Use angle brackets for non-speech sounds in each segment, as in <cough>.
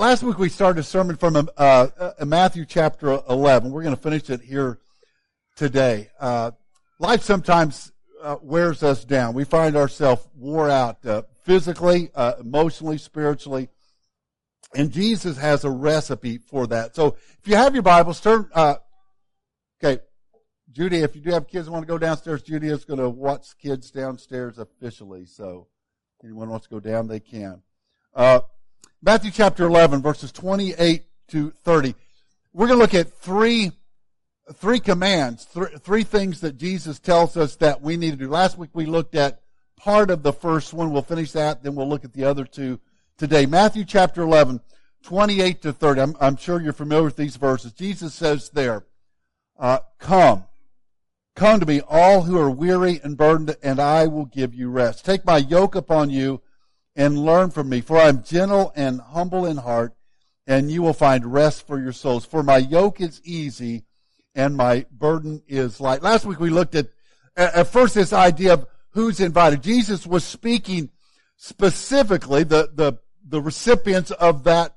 last week we started a sermon from uh, uh, Matthew chapter 11. We're going to finish it here today. Uh, life sometimes uh, wears us down. We find ourselves wore out uh, physically, uh, emotionally, spiritually. And Jesus has a recipe for that. So if you have your Bibles, turn, okay, Judy, if you do have kids want to go downstairs, Judy is going to watch kids downstairs officially. So anyone wants to go down, they can. Matthew chapter 11, verses 28 to 30. We're going to look at three, three commands, three, three things that Jesus tells us that we need to do. Last week we looked at part of the first one. We'll finish that, then we'll look at the other two today. Matthew chapter 11, 28 to 30. I'm, I'm sure you're familiar with these verses. Jesus says there, uh, come, come to me, all who are weary and burdened, and I will give you rest. Take my yoke upon you and learn from me, for I am gentle and humble in heart, and you will find rest for your souls. For my yoke is easy and my burden is light. Last week we looked at, at first this idea of who's invited. Jesus was speaking specifically, the, the, the recipients of that,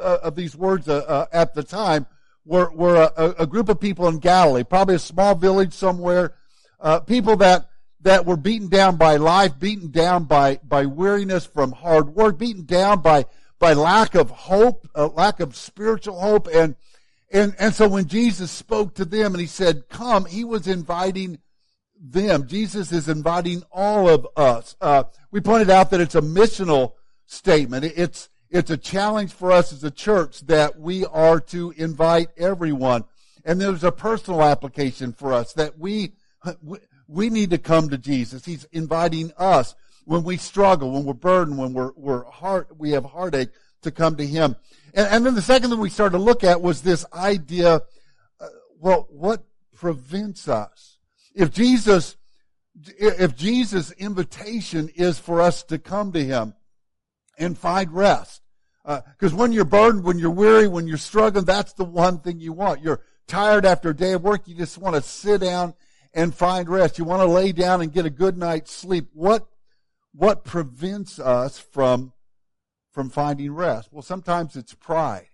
uh, of these words uh, uh, at the time were, were a, a, group of people in Galilee, probably a small village somewhere, uh, people that that were beaten down by life, beaten down by, by weariness from hard work, beaten down by, by lack of hope, uh, lack of spiritual hope. And, and, and so when Jesus spoke to them and he said, come, he was inviting them. Jesus is inviting all of us. Uh, we pointed out that it's a missional statement. It's, it's a challenge for us as a church that we are to invite everyone. And there's a personal application for us that we, we need to come to Jesus. He's inviting us when we struggle, when we're burdened, when we're, we're heart, we have heartache to come to Him. And, and then the second thing we started to look at was this idea, uh, well, what prevents us? If Jesus, if Jesus' invitation is for us to come to Him and find rest, because uh, when you're burdened, when you're weary, when you're struggling, that's the one thing you want. You're tired after a day of work. You just want to sit down and find rest. You want to lay down and get a good night's sleep. What, what prevents us from, from finding rest? Well, sometimes it's pride.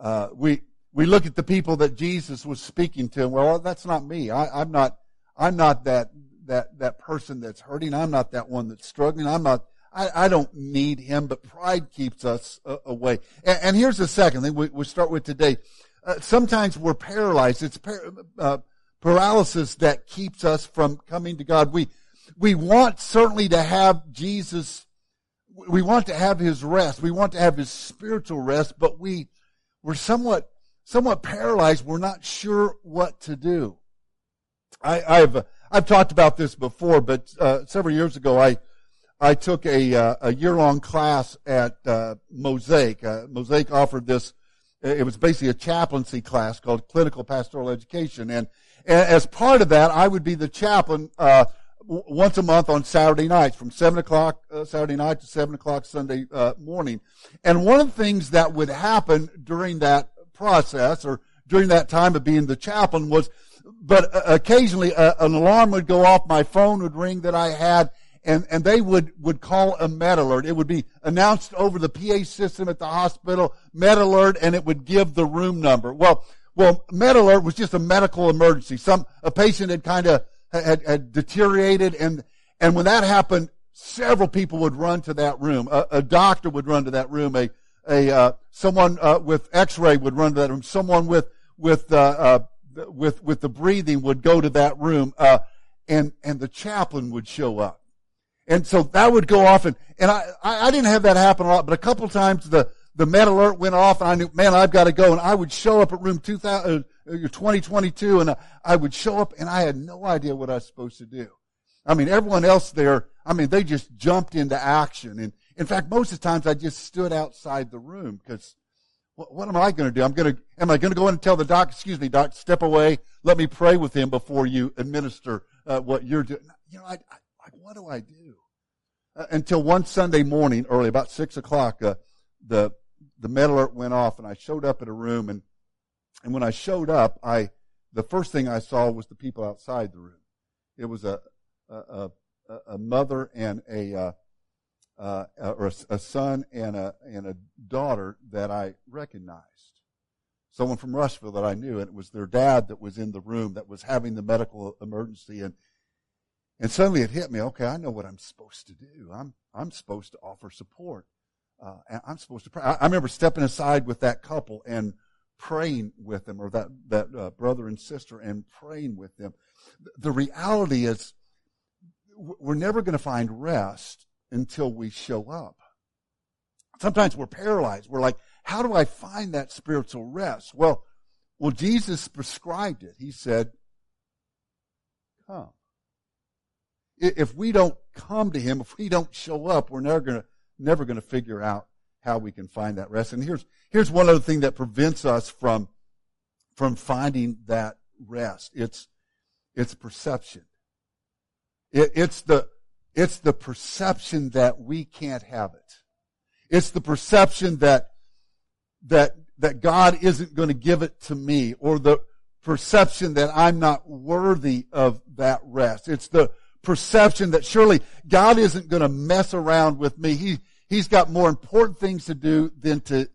Uh, we, we look at the people that Jesus was speaking to, and well, that's not me. I, I'm not, I'm not that, that, that person that's hurting. I'm not that one that's struggling. I'm not, I, I don't need him, but pride keeps us uh, away. And, and, here's the second thing we, we start with today. Uh, sometimes we're paralyzed. It's par- uh, paralysis that keeps us from coming to God. We, we want certainly to have Jesus, we want to have his rest. We want to have his spiritual rest, but we, we're somewhat, somewhat paralyzed. We're not sure what to do. I, I've, I've talked about this before, but uh, several years ago, I, I took a, uh, a year-long class at uh, Mosaic. Uh, Mosaic offered this. It was basically a chaplaincy class called Clinical Pastoral Education, and as part of that, I would be the chaplain uh, once a month on Saturday nights, from seven o'clock uh, Saturday night to seven o'clock Sunday uh, morning. And one of the things that would happen during that process, or during that time of being the chaplain, was, but uh, occasionally uh, an alarm would go off, my phone would ring that I had, and, and they would, would call a med alert. It would be announced over the PA system at the hospital, med alert, and it would give the room number. Well, well, med alert was just a medical emergency. Some, a patient had kind of, had, had deteriorated and, and when that happened, several people would run to that room. A, a doctor would run to that room. A, a, uh, someone, uh, with x-ray would run to that room. Someone with, with, uh, uh with, with the breathing would go to that room, uh, and, and the chaplain would show up. And so that would go off and, and I, I didn't have that happen a lot, but a couple times the, the med alert went off and I knew, man, I've got to go. And I would show up at room 2000, uh, 2022 and I would show up and I had no idea what I was supposed to do. I mean, everyone else there, I mean, they just jumped into action. And in fact, most of the times I just stood outside the room because what, what am I going to do? I'm going to, am I going to go in and tell the doc, excuse me, doc, step away. Let me pray with him before you administer uh, what you're doing. You know, I, I, what do I do? Uh, until one Sunday morning, early, about six o'clock, uh, the the med alert went off and I showed up at a room and, and when I showed up, I, the first thing I saw was the people outside the room. It was a, a, a, a mother and a, uh, uh, or a, a, son and a and a daughter that I recognized. Someone from Rushville that I knew, and it was their dad that was in the room that was having the medical emergency, and and suddenly it hit me. Okay, I know what I'm supposed to do. I'm I'm supposed to offer support. Uh, I'm supposed to pray. I, I, remember stepping aside with that couple and praying with them, or that that uh, brother and sister, and praying with them. The reality is, we're never going to find rest until we show up. Sometimes we're paralyzed. We're like, how do I find that spiritual rest? Well, well, Jesus prescribed it. He said, come. If we don't come to Him, if we don't show up, we're never going to, never going to figure out how we can find that rest. And here's, here's one other thing that prevents us from, from finding that rest. It's, it's perception. It, it's the, it's the perception that we can't have it. It's the perception that, that, that God isn't going to give it to me or the perception that I'm not worthy of that rest. It's the perception that surely God isn't going to mess around with me. He, he's got more important things to do than to,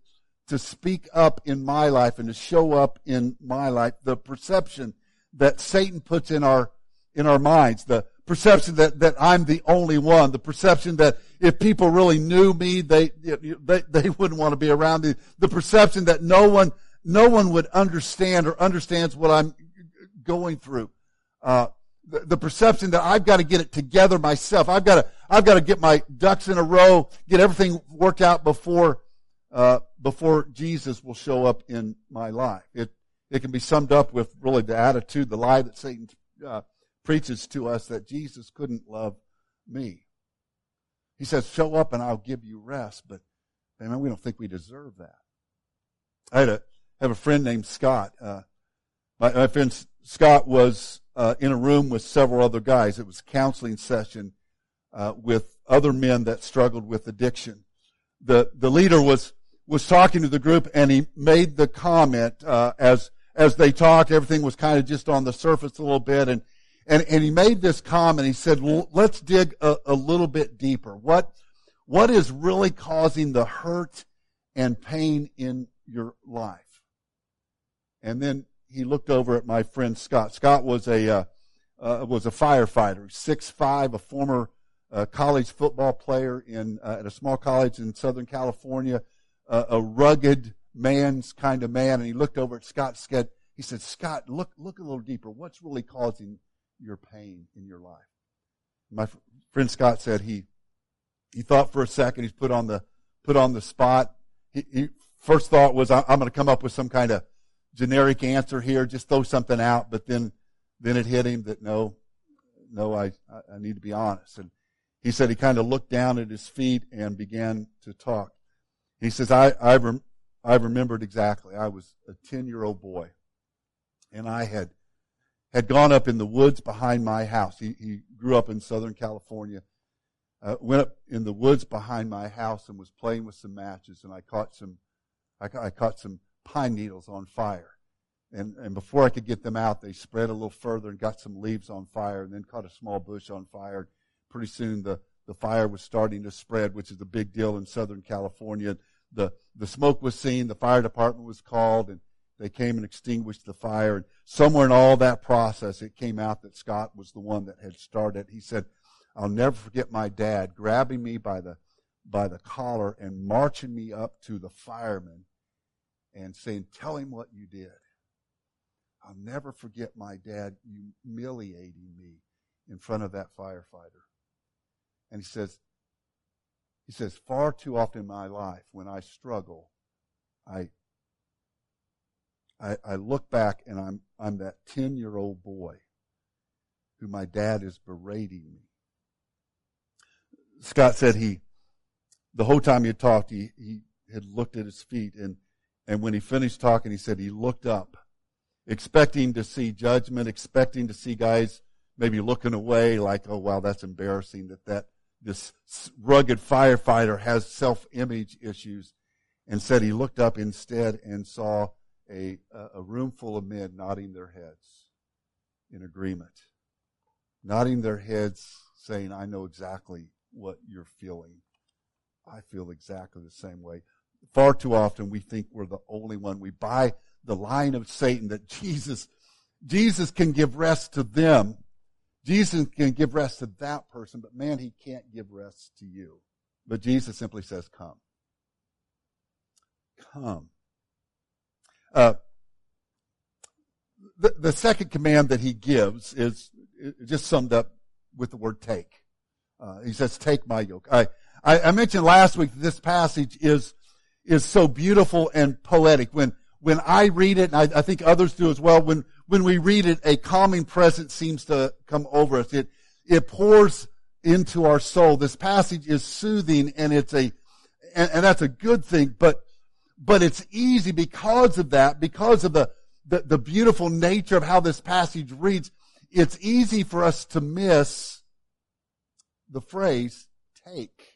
to speak up in my life and to show up in my life. The perception that Satan puts in our, in our minds, the, perception that, that I'm the only one, the perception that if people really knew me, they, they, they wouldn't want to be around me, the perception that no one, no one would understand or understands what I'm going through. Uh, the, the, perception that I've got to get it together myself. I've got to, I've got to get my ducks in a row, get everything worked out before, uh, before Jesus will show up in my life. It, it can be summed up with really the attitude, the lie that Satan, uh, preaches to us that Jesus couldn't love me. He says, show up and I'll give you rest, but man, we don't think we deserve that. I had a, have a friend named Scott. Uh, my, my, friend Scott was uh, in a room with several other guys. It was counseling session uh, with other men that struggled with addiction. The the leader was was talking to the group, and he made the comment uh, as as they talked. Everything was kind of just on the surface a little bit, and and, and he made this comment. He said, let's dig a, a little bit deeper. What, what is really causing the hurt and pain in your life? And then he looked over at my friend Scott. Scott was a, uh, uh, was a firefighter, six five, a former uh, college football player in uh, at a small college in Southern California, a rugged man's kind of man. And he looked over at Scott. Said, he said, "Scott, look look a little deeper. What's really causing your pain in your life. My friend Scott said he he thought for a second. He's put on the put on the spot. He, he first thought was I'm going to come up with some kind of generic answer here, just throw something out. But then then it hit him that no, no, I I need to be honest. And he said he kind of looked down at his feet and began to talk. He says I I rem, I remembered exactly. I was a ten year old boy, and I had had gone up in the woods behind my house. He, he grew up in Southern California. Uh, went up in the woods behind my house and was playing with some matches, and I caught some, I, I caught some pine needles on fire. And, and before I could get them out, they spread a little further and got some leaves on fire, and then caught a small bush on fire. Pretty soon, the the fire was starting to spread, which is a big deal in Southern California. The the smoke was seen, the fire department was called, and they came and extinguished the fire. And somewhere in all that process, it came out that Scott was the one that had started. He said, I'll never forget my dad grabbing me by the, by the collar and marching me up to the fireman and saying, tell him what you did. I'll never forget my dad humiliating me in front of that firefighter. And he says, he says, far too often in my life when I struggle, I, I, I look back and I'm, I'm that 10 year old boy who my dad is berating me. Scott said he, the whole time he talked, he, he had looked at his feet and, and when he finished talking, he said he looked up, expecting to see judgment, expecting to see guys maybe looking away like, oh wow, that's embarrassing that that, this rugged firefighter has self-image issues and said he looked up instead and saw a, a room full of men nodding their heads in agreement, nodding their heads saying, I know exactly what you're feeling I feel exactly the same way. Far too often we think we're the only one. We buy the line of Satan that Jesus, Jesus can give rest to them. Jesus can give rest to that person, but man, he can't give rest to you. But Jesus simply says, come. Come. Uh, the, the second command that he gives is just summed up with the word take. Uh, he says, take my yoke. I, I, I mentioned last week that this passage is, is so beautiful and poetic. When, when I read it, and I, I think others do as well, when, when we read it, a calming presence seems to come over us. It, it pours into our soul. This passage is soothing and it's a, and, and that's a good thing, but, but it's easy because of that, because of the, the, the beautiful nature of how this passage reads. It's easy for us to miss the phrase take.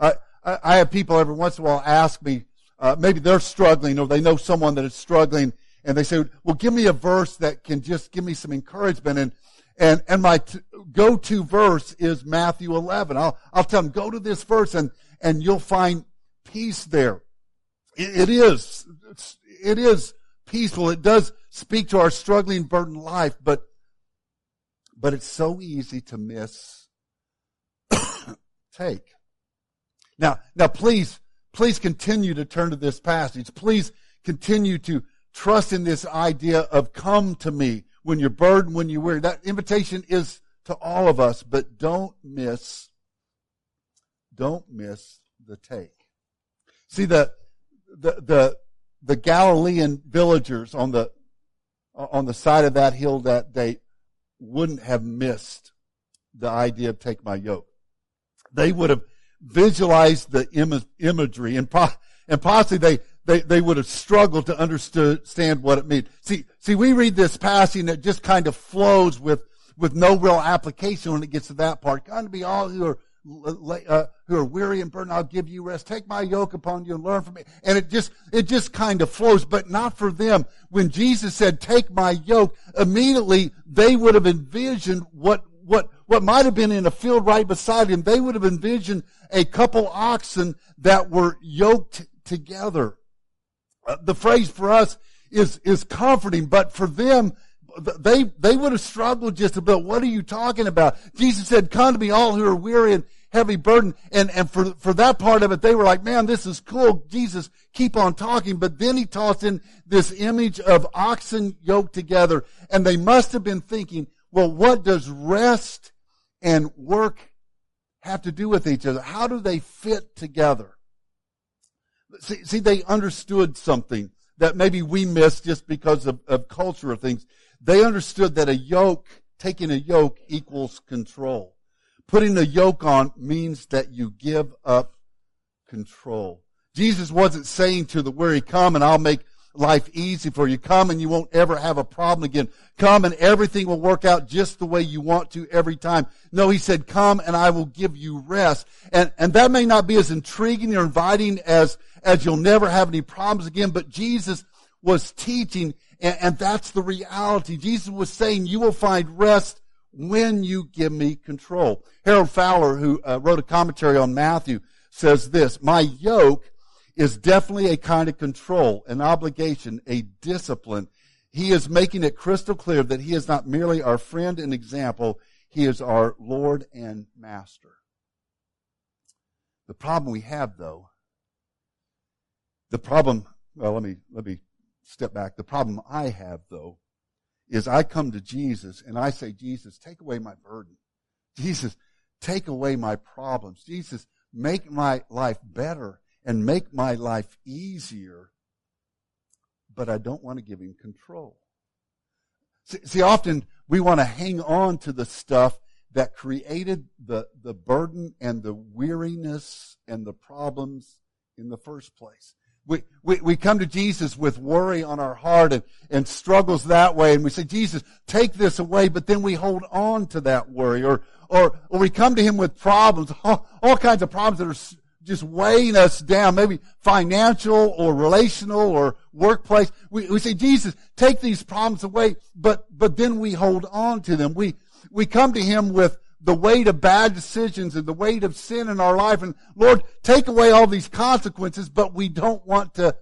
I, I have people every once in a while ask me, uh, maybe they're struggling or they know someone that is struggling and they say, well, give me a verse that can just give me some encouragement. And, and, and my t- go-to verse is Matthew 11. I'll, I'll tell them, go to this verse and, and you'll find peace there. it, it is, it is peaceful. It does speak to our struggling, burdened life, but, but it's so easy to miss <coughs> take. Now, now please, please continue to turn to this passage. Please continue to trust in this idea of come to me when you're burdened, when you're weary. That invitation is to all of us, but don't miss, don't miss the take. See the, the, the, the Galilean villagers on the, on the side of that hill that day wouldn't have missed the idea of take my yoke. They would have visualized the Im- imagery and, po- and possibly they, they, they would have struggled to understand what it means. See, see, we read this passage and it just kind of flows with, with no real application when it gets to that part. God to be all who are, uh, who are weary and burdened, I'll give you rest. Take my yoke upon you and learn from me. And it just, it just kind of flows, but not for them. When Jesus said, take my yoke, immediately they would have envisioned what, what, what might have been in a field right beside him. They would have envisioned a couple oxen that were yoked together. Uh, the phrase for us is, is comforting, but for them, they, they would have struggled just a bit. What are you talking about? Jesus said, come to me all who are weary and heavy burden. And, and for, for that part of it, they were like, man, this is cool. Jesus, keep on talking. But then he tossed in this image of oxen yoked together. And they must have been thinking, well, what does rest and work have to do with each other? How do they fit together? See, see they understood something that maybe we miss just because of, of culture of things. They understood that a yoke, taking a yoke equals control. Putting a yoke on means that you give up control. Jesus wasn't saying to the weary, come and I'll make life easy for you. Come and you won't ever have a problem again. Come and everything will work out just the way you want to every time. No, he said, come and I will give you rest. And, and that may not be as intriguing or inviting as, as you'll never have any problems again, but Jesus was teaching and, and that's the reality. Jesus was saying you will find rest when you give me control. Harold Fowler, who uh, wrote a commentary on Matthew, says this, my yoke is definitely a kind of control, an obligation, a discipline. He is making it crystal clear that he is not merely our friend and example, he is our Lord and Master. The problem we have though, the problem, well, let me, let me step back. The problem I have though, is I come to Jesus and I say, Jesus, take away my burden. Jesus, take away my problems. Jesus, make my life better and make my life easier, but I don't want to give him control. See, see, often we want to hang on to the stuff that created the, the burden and the weariness and the problems in the first place. We, we, we come to Jesus with worry on our heart and, and struggles that way, and we say, Jesus, take this away, but then we hold on to that worry, or, or, or we come to Him with problems, all, all kinds of problems that are just weighing us down, maybe financial or relational or workplace. We, we say, Jesus, take these problems away, but, but then we hold on to them. We, we come to Him with, the weight of bad decisions and the weight of sin in our life. And Lord, take away all these consequences, but we don't want to,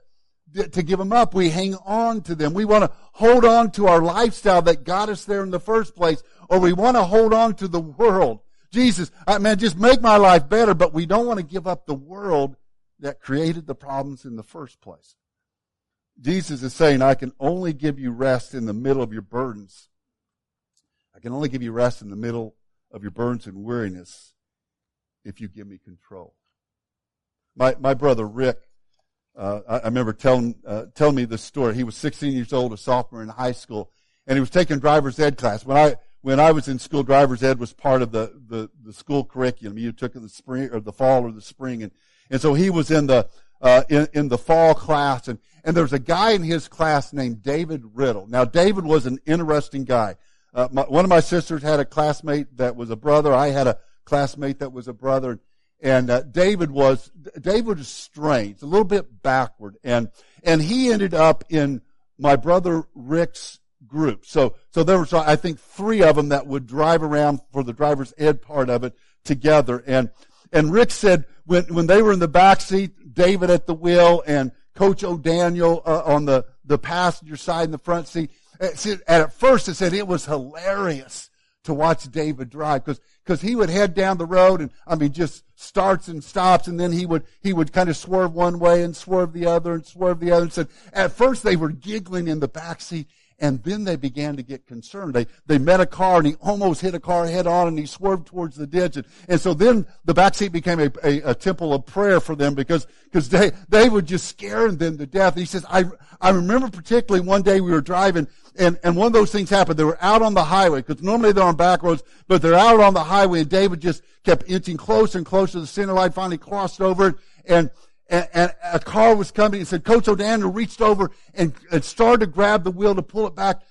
to give them up. We hang on to them. We want to hold on to our lifestyle that got us there in the first place, or we want to hold on to the world. Jesus, I, man, just make my life better, but we don't want to give up the world that created the problems in the first place. Jesus is saying, I can only give you rest in the middle of your burdens. I can only give you rest in the middle of your burdens and weariness if you give me control. My, my brother Rick, uh, I, I, remember telling, uh, telling me this story. He was 16 years old, a sophomore in high school, and he was taking driver's ed class. When I, when I was in school, driver's ed was part of the, the, the school curriculum. You took it the spring or the fall or the spring. And, and so he was in the, uh, in, in the fall class and, and there was a guy in his class named David Riddle. Now David was an interesting guy. Uh, my, one of my sisters had a classmate that was a brother. I had a classmate that was a brother. And uh, David was David was strange, a little bit backward, and and he ended up in my brother Rick's So so there was I think three of them that would drive around for the driver's ed part of it together. And and Rick said when when they were in the back seat, David at the wheel and Coach O'Daniel uh, on the the passenger side in the front seat. And at first it said it was hilarious to watch David drive because because he would head down the road and I mean just starts and stops and then he would he would kind of swerve one way and swerve the other and swerve the other. And said at first they were giggling in the back seat and then they began to get concerned. They, they met a car and he almost hit a car head on and he swerved towards the ditch. And, and so then the back seat became a, a, a temple of prayer for them because, because they, they would just scare them to death. And he says, I, I remember particularly one day we were driving and, and one of those things happened. They were out on the highway because normally they're on back roads, but they're out on the highway and David just kept inching closer and closer to the center line, finally crossed over it and, and, and, a car was coming and said, Coach O'Daniel reached over and, and started to grab the wheel to pull it back.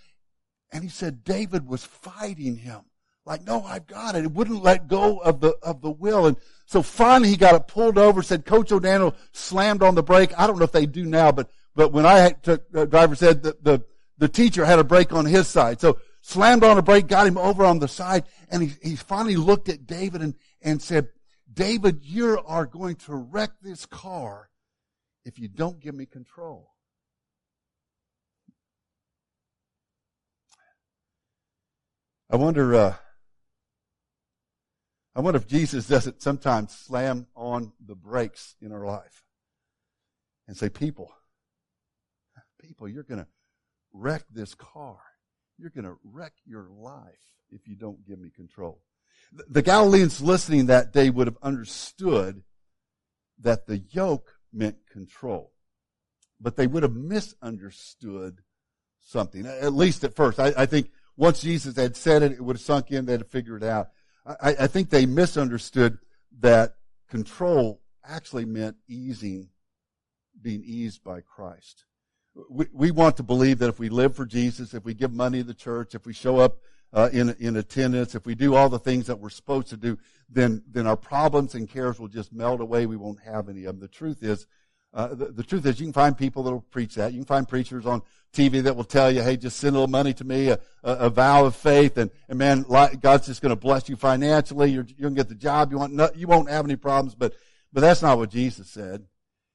And he said David was fighting him. Like, no, I've got it. It wouldn't let go of the, of the wheel. And so finally he got it pulled over, said Coach O'Daniel slammed on the brake. I don't know if they do now, but, but when I took, the driver said that the, the teacher had a brake on his side. So slammed on a brake, got him over on the side, and he, he finally looked at David and, and said, David, you are going to wreck this car if you don't give me control. I wonder, uh, I wonder if Jesus doesn't sometimes slam on the brakes in our life and say, people, people, you're going to wreck this car. You're going to wreck your life if you don't give me control. The Galileans listening that day would have understood that the yoke meant control. But they would have misunderstood something, at least at first. I, I think once Jesus had said it, it would have sunk in, they'd have figured it out. I, I think they misunderstood that control actually meant easing, being eased by Christ. We, we want to believe that if we live for Jesus, if we give money to the church, if we show up uh, in in attendance, if we do all the things that we're supposed to do, then then our problems and cares will just melt away. We won't have any of them. The truth is, uh, the, the, truth is, you can find people that will preach that. You can find preachers on TV that will tell you, "Hey, just send a little money to me, a, a, a vow of faith, and, and man, God's just going to bless you financially. You're, you're going to get the job you want. No, you won't have any problems." But but that's not what Jesus said,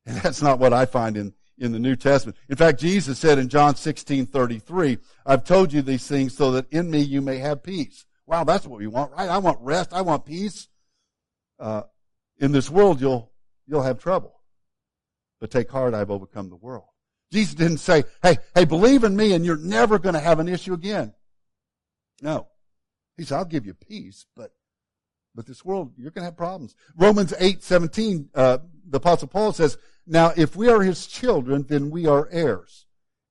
and <laughs> that's not what I find in in the New Testament. In fact, Jesus said in John 16, 33, I've told you these things so that in me you may have peace. Wow, that's what we want, right? I want rest. I want peace. Uh, in this world, you'll, you'll have trouble. But take heart, I've overcome the world. Jesus didn't say, hey, hey, believe in me and you're never going to have an issue again. No. He said, I'll give you peace, but, but this world, you're going to have problems. Romans 8, 17, uh, the apostle Paul says, now, if we are his children, then we are heirs,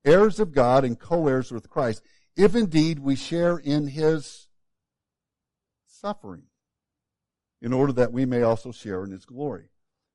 heirs of God and co-heirs with Christ, if indeed we share in his suffering, in order that we may also share in his glory.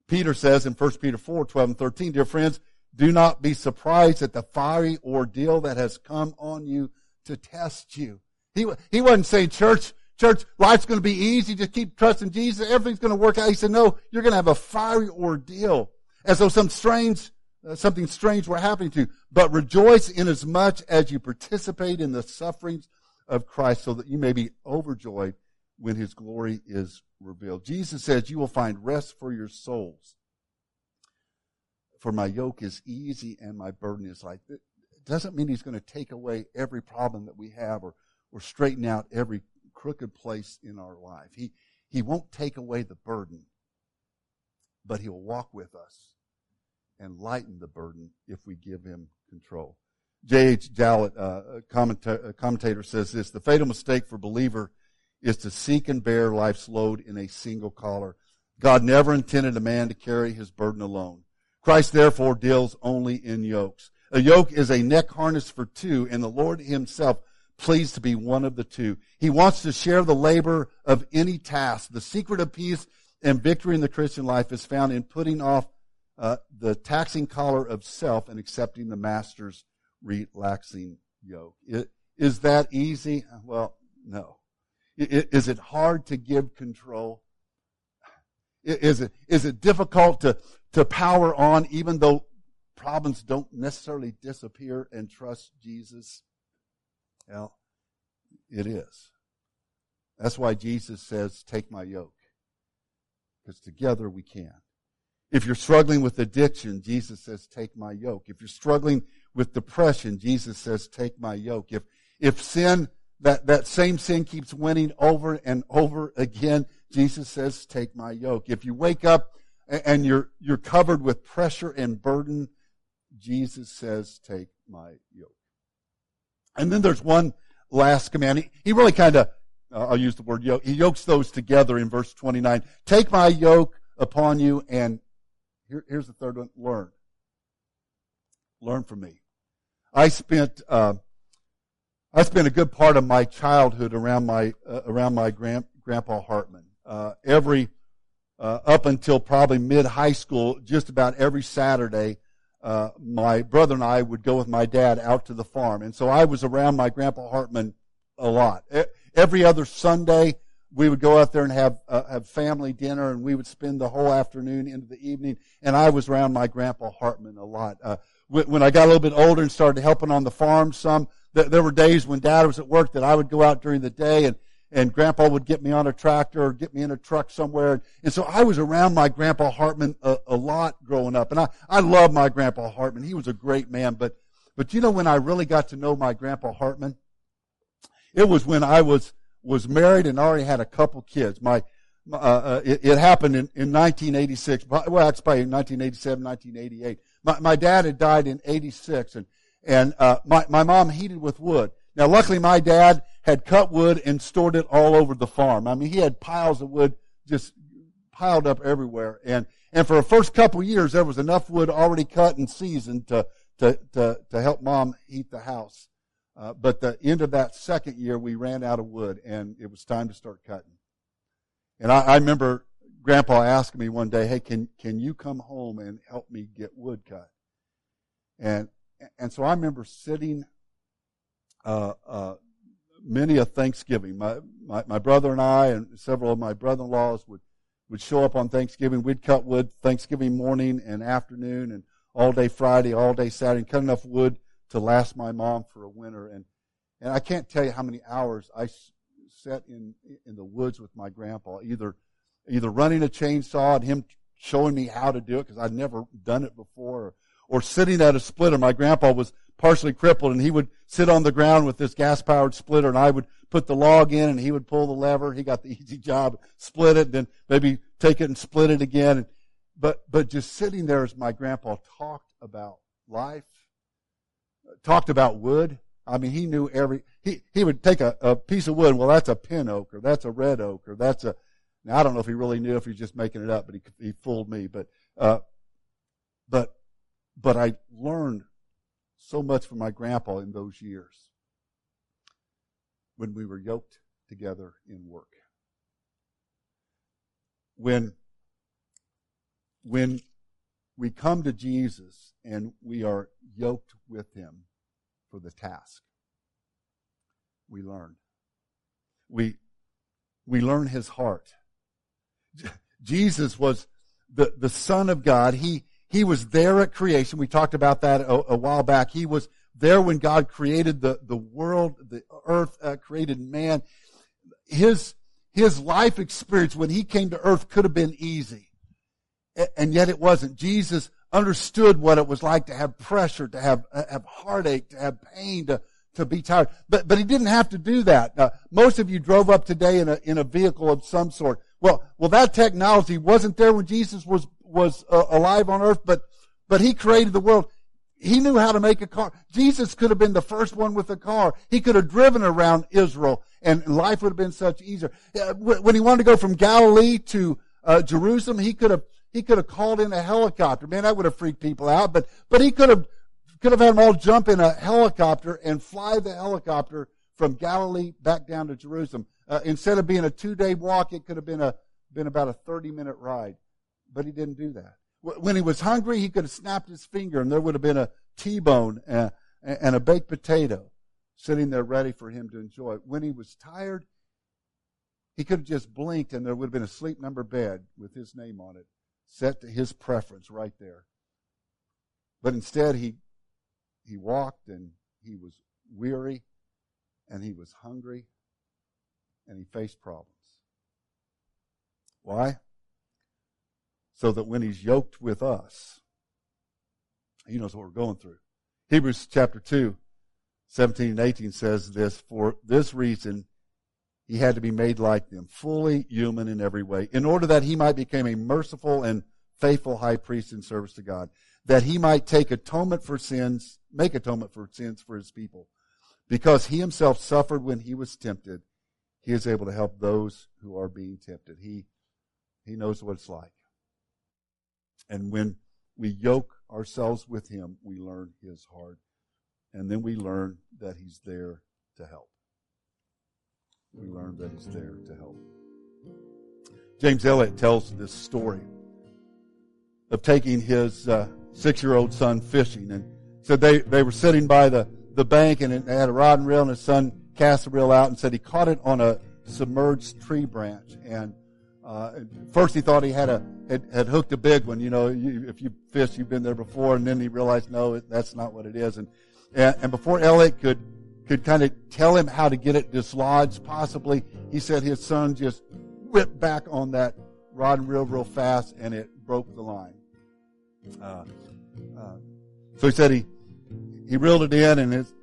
Peter says in 1 Peter 4, 12 and 13, dear friends, do not be surprised at the fiery ordeal that has come on you to test you. He, he wasn't saying, church, church, life's going to be easy. Just keep trusting Jesus. Everything's going to work out. He said, no, you're going to have a fiery ordeal as though some strange, uh, something strange were happening to you. But rejoice inasmuch as you participate in the sufferings of Christ so that you may be overjoyed when his glory is revealed. Jesus says, You will find rest for your souls. For my yoke is easy and my burden is light. It doesn't mean he's going to take away every problem that we have or, or straighten out every crooked place in our life. He, he won't take away the burden, but he'll walk with us and lighten the burden if we give him control. J.H. Jowett, uh, commentator, says this, the fatal mistake for believer is to seek and bear life's load in a single collar. God never intended a man to carry his burden alone. Christ therefore deals only in yokes. A yoke is a neck harness for two, and the Lord himself pleased to be one of the two. He wants to share the labor of any task. The secret of peace and victory in the Christian life is found in putting off uh, the taxing collar of self and accepting the master's relaxing yoke. It, is that easy? Well, no. Is it hard to give control? Is it, is it difficult to, to power on even though problems don't necessarily disappear and trust Jesus? Well, it is. That's why Jesus says, take my yoke. Because together we can. If you're struggling with addiction, Jesus says, take my yoke. If you're struggling with depression, Jesus says, take my yoke. If, if sin, that, that same sin keeps winning over and over again, Jesus says, take my yoke. If you wake up and you're, you're covered with pressure and burden, Jesus says, take my yoke. And then there's one last command. He, he really kind of, uh, I'll use the word yoke, he yokes those together in verse 29. Take my yoke upon you and here, here's the third one, learn. Learn from me. I spent, uh, I spent a good part of my childhood around my, uh, around my grand, grandpa Hartman. Uh, every, uh, up until probably mid high school, just about every Saturday, uh, my brother and I would go with my dad out to the farm. And so I was around my grandpa Hartman a lot. Every other Sunday, we would go out there and have uh, have family dinner, and we would spend the whole afternoon into the evening. And I was around my grandpa Hartman a lot. Uh, when I got a little bit older and started helping on the farm, some there were days when Dad was at work that I would go out during the day, and and Grandpa would get me on a tractor or get me in a truck somewhere. And so I was around my Grandpa Hartman a, a lot growing up. And I, I love my Grandpa Hartman. He was a great man. But, but you know when I really got to know my Grandpa Hartman? It was when I was, was married and already had a couple kids. My, uh, uh, it, it, happened in, in 1986. Well, it's probably 1987, 1988. My, my dad had died in 86 and, and, uh, my, my mom heated with wood. Now, luckily, my dad had cut wood and stored it all over the farm. I mean, he had piles of wood just piled up everywhere. And, and for the first couple years, there was enough wood already cut and seasoned to, to, to, to help mom heat the house. Uh, but the end of that second year, we ran out of wood and it was time to start cutting. And I, I remember grandpa asking me one day, Hey, can, can you come home and help me get wood cut? And, and so I remember sitting uh, uh, many a Thanksgiving. My, my, my brother and I and several of my brother-in-laws would, would show up on Thanksgiving. We'd cut wood Thanksgiving morning and afternoon and all day Friday, all day Saturday, cut enough wood to last my mom for a winter. And, and I can't tell you how many hours I sat in, in the woods with my grandpa, either, either running a chainsaw and him showing me how to do it because I'd never done it before or, or sitting at a splitter. My grandpa was partially crippled and he would sit on the ground with this gas powered splitter and I would put the log in and he would pull the lever. He got the <laughs> easy job, split it, then maybe take it and split it again. But, but just sitting there as my grandpa talked about life, talked about wood. I mean, he knew every, he, he would take a, a piece of wood. Well, that's a pin oak or that's a red oak or that's a, now I don't know if he really knew if he was just making it up, but he, he fooled me. But, uh, but, but I learned so much from my grandpa in those years when we were yoked together in work. When, when we come to Jesus and we are yoked with him for the task, we learn. We, we learn his heart. <laughs> Jesus was the, the Son of God. He, he was there at creation. We talked about that a, a while back. He was there when God created the, the world, the earth, uh, created man. His, his life experience when he came to earth could have been easy. And yet it wasn't. Jesus understood what it was like to have pressure, to have, have heartache, to have pain, to, to be tired. But, but he didn't have to do that. Uh, most of you drove up today in a, in a vehicle of some sort. Well, well, that technology wasn't there when Jesus was, was uh, alive on earth, but, but he created the world. He knew how to make a car. Jesus could have been the first one with a car. He could have driven around Israel and life would have been such easier. When he wanted to go from Galilee to uh, Jerusalem, he could have he could have called in a helicopter. Man, that would have freaked people out. But but he could have could have had them all jump in a helicopter and fly the helicopter from Galilee back down to Jerusalem. Uh, instead of being a two day walk, it could have been a been about a thirty minute ride. But he didn't do that. When he was hungry, he could have snapped his finger and there would have been a T-bone and, and a baked potato sitting there ready for him to enjoy. When he was tired, he could have just blinked and there would have been a sleep number bed with his name on it, set to his preference right there. But instead, he, he walked and he was weary and he was hungry and he faced problems. Why? So that when he's yoked with us, he knows what we're going through. Hebrews chapter 2 17 and 18 says this, for this reason he had to be made like them, fully human in every way, in order that he might become a merciful and faithful high priest in service to God, that he might take atonement for sins, make atonement for sins for his people. Because he himself suffered when he was tempted, he is able to help those who are being tempted. He, he knows what it's like. And when we yoke ourselves with him, we learn his heart and then we learn that He's there to help. We learn that He's there to help. James Elliott tells this story of taking his uh, six-year-old son fishing, and said they, they were sitting by the, the bank, and they had a rod and reel, and his son cast the reel out, and said he caught it on a submerged tree branch, and uh, first he thought he had a had, had hooked a big one. You know, you, if you fish, you've been there before, and then he realized no, it, that's not what it is. And and, and before Elliot could, could kind of tell him how to get it dislodged, possibly, he said his son just whipped back on that rod and reel real fast and it broke the line. Uh, uh, so he said he, he reeled it in and his,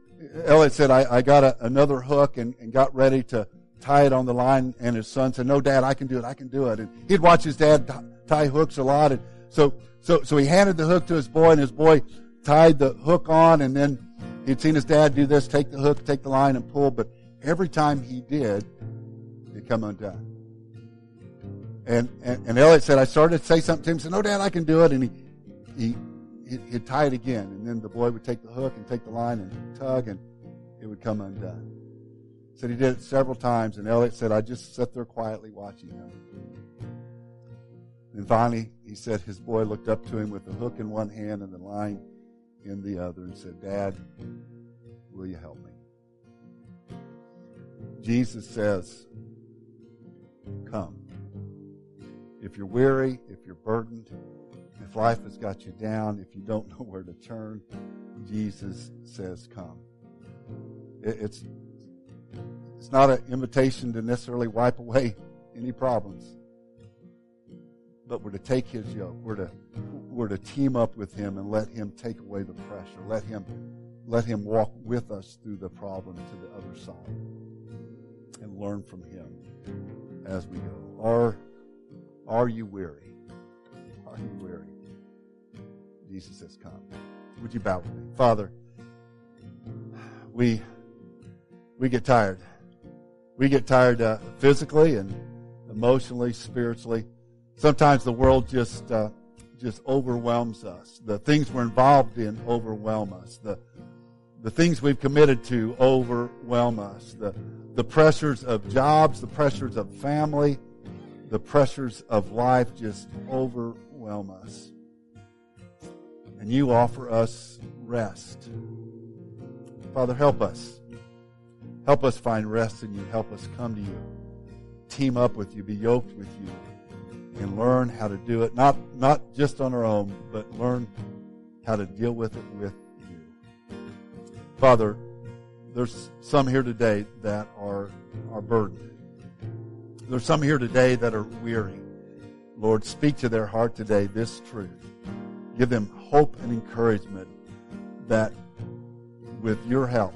Elliot said, I, I got a, another hook and, and got ready to tie it on the line. And his son said, no, dad, I can do it. I can do it. And he'd watch his dad t- tie hooks a lot. And so, so, so he handed the hook to his boy and his boy tied the hook on and then He'd seen his dad do this, take the hook, take the line and pull, but every time he did, it come undone. And, and, and Elliot said, I started to say something to him, said, no, dad, I can do it. And he, he, he'd tie it again. And then the boy would take the hook and take the line and tug and it would come undone. Said he did it several times and Elliot said, I just sat there quietly watching him. And finally, he said his boy looked up to him with the hook in one hand and the line in the other and said, Dad, will you help me? Jesus says, Come. If you're weary, if you're burdened, if life has got you down, if you don't <laughs> know where to turn, Jesus says, Come. It's, it's not an invitation to necessarily wipe away <laughs> any problems, but we're to take his yoke. We're to we're to team up with him and let him take away the pressure. Let him, let him walk with us through the problem to the other side and learn from him as we go. Are, are you weary? Are you weary? Jesus has come. Would you bow with me? Father, we, we get tired. We get tired uh, physically and emotionally, spiritually. Sometimes the world just uh, just overwhelms us. The things we're involved in overwhelm us. The, the things we've committed to overwhelm us. The, the pressures of jobs, the pressures of family, the pressures of life just overwhelm us. And you offer us rest. Father, help us. Help us find rest in you. Help us come to you. Team up with you. Be yoked with you and learn how to do it, not, not just on our own, but learn how to deal with it with you. Father, there's some here today that are, are burdened. There's some here today that are weary. Lord, speak to their heart today this truth. Give them hope and encouragement that with your help,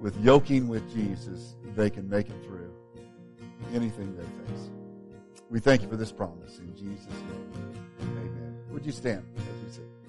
with yoking with Jesus, they can make it through anything they face. We thank you for this promise in Jesus' name. Amen. Would you stand as we sing?